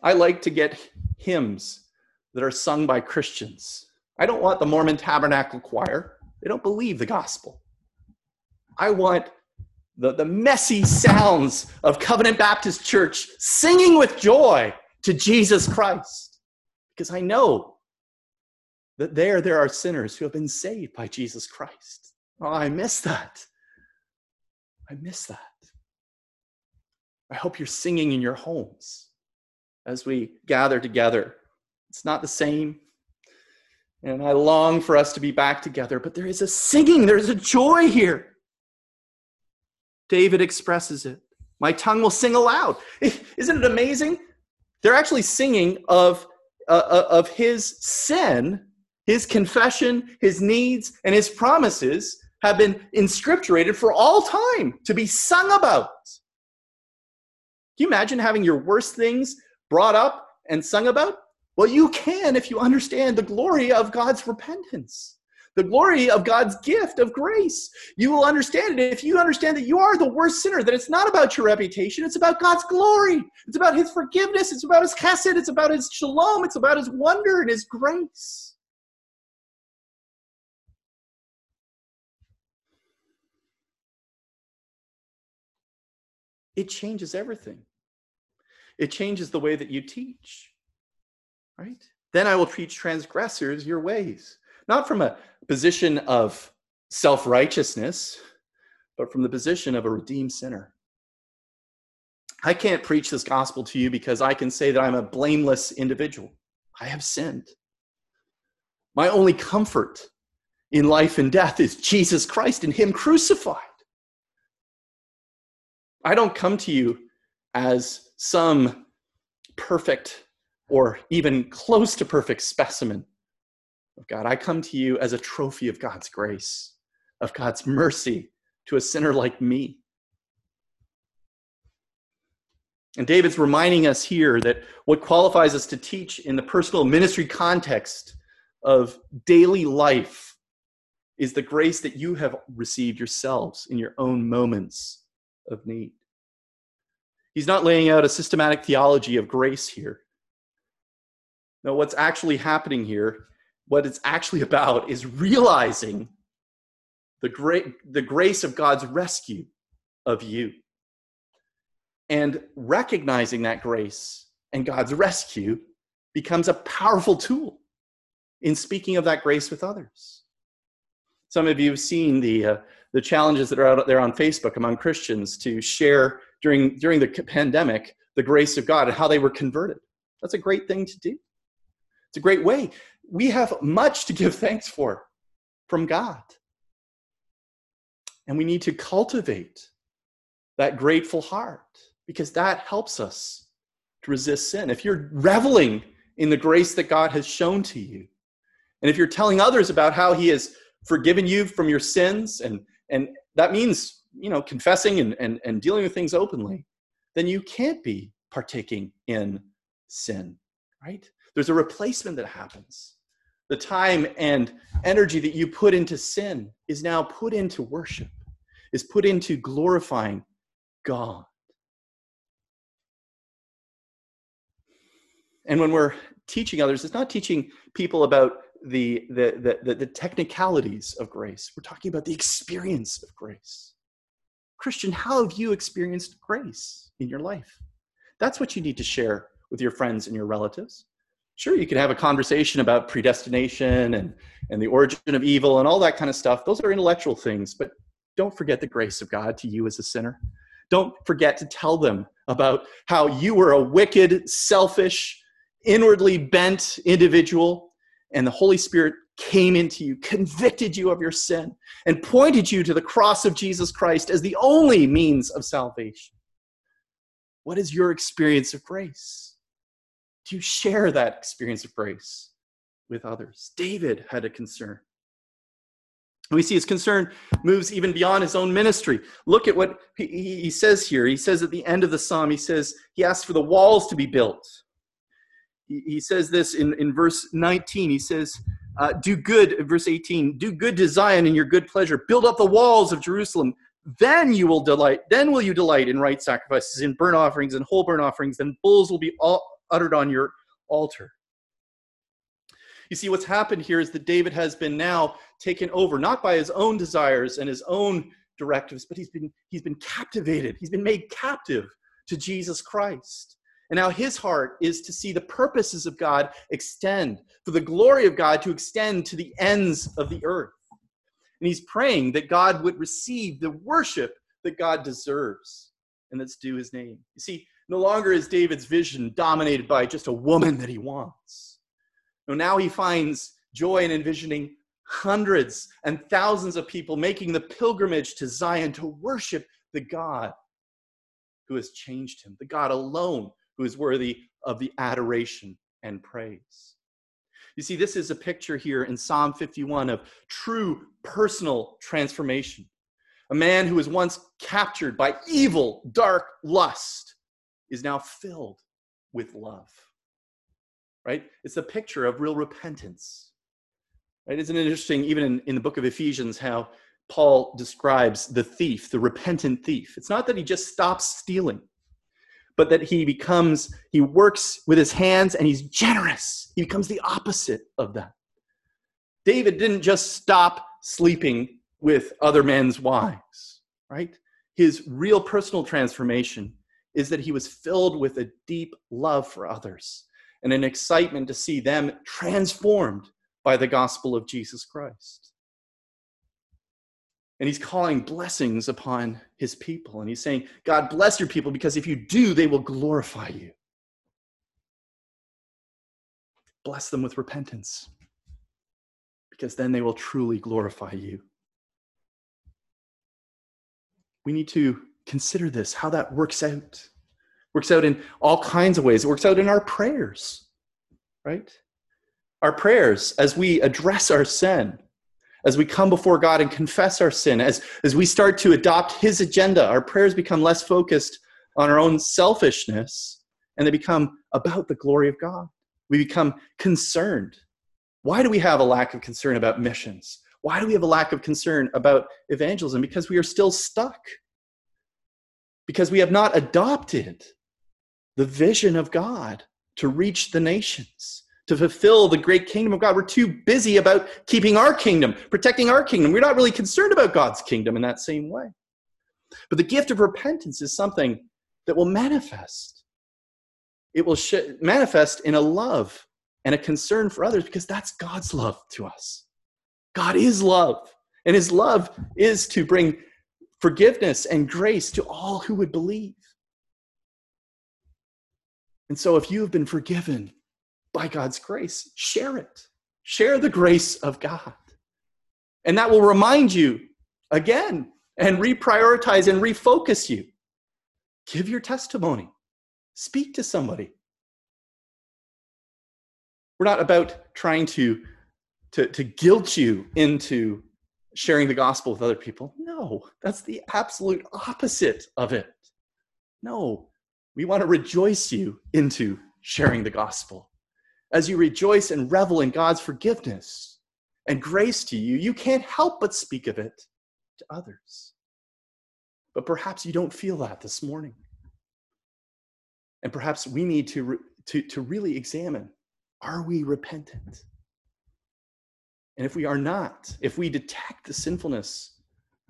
I like to get hymns that are sung by Christians I don't want the Mormon Tabernacle Choir. They don't believe the gospel. I want the, the messy sounds of Covenant Baptist Church singing with joy to Jesus Christ. Because I know that there there are sinners who have been saved by Jesus Christ. Oh, I miss that. I miss that. I hope you're singing in your homes as we gather together. It's not the same. And I long for us to be back together, but there is a singing, there's a joy here. David expresses it. My tongue will sing aloud. Isn't it amazing? They're actually singing of, uh, uh, of his sin, his confession, his needs, and his promises have been inscripturated for all time to be sung about. Can you imagine having your worst things brought up and sung about? Well, you can if you understand the glory of God's repentance, the glory of God's gift of grace. You will understand it if you understand that you are the worst sinner, that it's not about your reputation, it's about God's glory. It's about His forgiveness, it's about His chesed, it's about His shalom, it's about His wonder and His grace. It changes everything it changes the way that you teach, right? Then I will teach transgressors your ways, not from a position of self righteousness, but from the position of a redeemed sinner. I can't preach this gospel to you because I can say that I'm a blameless individual. I have sinned. My only comfort in life and death is Jesus Christ and Him crucified. I don't come to you as some perfect or even close to perfect specimen of God. I come to you as a trophy of God's grace, of God's mercy to a sinner like me. And David's reminding us here that what qualifies us to teach in the personal ministry context of daily life is the grace that you have received yourselves in your own moments of need. He's not laying out a systematic theology of grace here. No, what's actually happening here, what it's actually about, is realizing the, great, the grace of God's rescue of you. And recognizing that grace and God's rescue becomes a powerful tool in speaking of that grace with others. Some of you have seen the, uh, the challenges that are out there on Facebook among Christians to share during, during the pandemic the grace of God and how they were converted. That's a great thing to do. It's a great way. We have much to give thanks for from God. And we need to cultivate that grateful heart because that helps us to resist sin. If you're reveling in the grace that God has shown to you, and if you're telling others about how He has forgiven you from your sins, and, and that means you know confessing and, and, and dealing with things openly then you can't be partaking in sin right? There's a replacement that happens. The time and energy that you put into sin is now put into worship is put into glorifying god. And when we're teaching others it's not teaching people about the, the, the, the, technicalities of grace. We're talking about the experience of grace Christian, how have you experienced grace in your life? That's what you need to share with your friends and your relatives. Sure, you can have a conversation about predestination and, and the origin of evil and all that kind of stuff. Those are intellectual things, but don't forget the grace of God to you as a sinner. Don't forget to tell them about how you were a wicked, selfish, inwardly bent individual, and the Holy Spirit came into you, convicted you of your sin, and pointed you to the cross of Jesus Christ as the only means of salvation. What is your experience of grace? Do you share that experience of grace with others? David had a concern. We see his concern moves even beyond his own ministry. Look at what he, says here. He says at the end of the psalm, he says, he asks for the walls to be built. He, he says this in, in verse 19. He says, uh, do good, verse 18, do good to Zion in your good pleasure. Build up the walls of Jerusalem. Then you will delight, then will you delight in right sacrifices, in burnt offerings and whole burnt offerings. Then bulls will be all uttered on your altar. You see, what's happened here is that David has been now taken over, not by his own desires and his own directives, but he's been, he's been captivated. He's been made captive to Jesus Christ. And now his heart is to see the purposes of God extend, for the glory of God to extend to the ends of the earth. And he's praying that God would receive the worship that God deserves and that's due his name. You see, no longer is David's vision dominated by just a woman that he wants. No, now he finds joy in envisioning hundreds and thousands of people making the pilgrimage to Zion to worship the God who has changed him, the God alone who is worthy of the adoration and praise. You see, this is a picture here in Psalm 51 of true personal transformation. A man who was once captured by evil, dark lust is now filled with love. Right? It's a picture of real repentance. Right? Isn't it interesting, even in, in the book of Ephesians, how Paul describes the thief, the repentant thief? It's not that he just stops stealing, but that he becomes, he works with his hands and he's generous. He becomes the opposite of that. David didn't just stop sleeping with other men's wives, right? His real personal transformation is that he was filled with a deep love for others and an excitement to see them transformed by the gospel of Jesus Christ. And he's calling blessings upon his people. And he's saying, God, bless your people because if you do, they will glorify you. Bless them with repentance because then they will truly glorify you. We need to consider this, how that works out. Works out in all kinds of ways. It works out in our prayers, right? Our prayers as we address our sin as we come before God and confess our sin, as, as we start to adopt His agenda, our prayers become less focused on our own selfishness and they become about the glory of God. We become concerned. Why do we have a lack of concern about missions? Why do we have a lack of concern about evangelism? Because we are still stuck. Because we have not adopted the vision of God to reach the nations to fulfill the great kingdom of God. We're too busy about keeping our kingdom, protecting our kingdom. We're not really concerned about God's kingdom in that same way. But the gift of repentance is something that will manifest. It will sh- manifest in a love and a concern for others because that's God's love to us. God is love, and his love is to bring forgiveness and grace to all who would believe. And so, if you have been forgiven, by God's grace, share it. Share the grace of God. And that will remind you again and reprioritize and refocus you. Give your testimony, speak to somebody. We're not about trying to, to, to guilt you into sharing the gospel with other people. No, that's the absolute opposite of it. No, we want to rejoice you into sharing the gospel as you rejoice and revel in God's forgiveness and grace to you, you can't help but speak of it to others. But perhaps you don't feel that this morning. And perhaps we need to, re- to, to really examine are we repentant? And if we are not, if we detect the sinfulness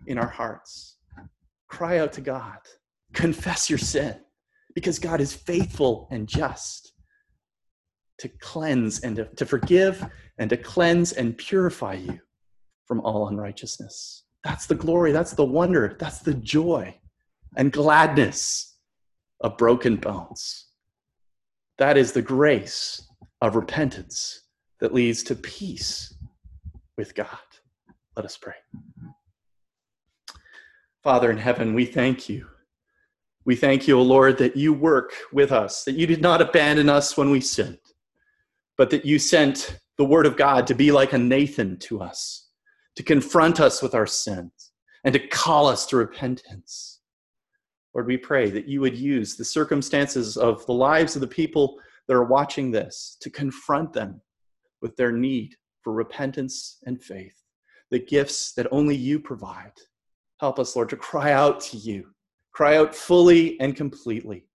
in our hearts, cry out to God, confess your sin, because God is faithful and just to cleanse and to, to forgive and to cleanse and purify you from all unrighteousness. That's the glory, that's the wonder, that's the joy and gladness of broken bones. That is the grace of repentance that leads to peace with God. Let us pray. Father in heaven, we thank you. We thank you, O Lord, that you work with us, that you did not abandon us when we sinned, but that you sent the word of God to be like a Nathan to us, to confront us with our sins, and to call us to repentance. Lord, we pray that you would use the circumstances of the lives of the people that are watching this to confront them with their need for repentance and faith, the gifts that only you provide. Help us, Lord, to cry out to you, cry out fully and completely,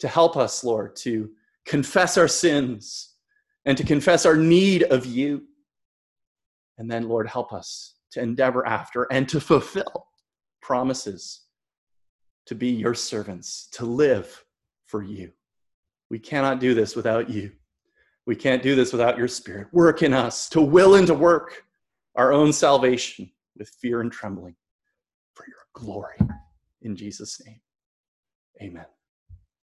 to help us, Lord, to confess our sins and to confess our need of you. And then, Lord, help us to endeavor after and to fulfill promises to be your servants, to live for you. We cannot do this without you. We can't do this without your spirit. Work in us to will and to work our own salvation with fear and trembling for your glory. In Jesus' name, amen.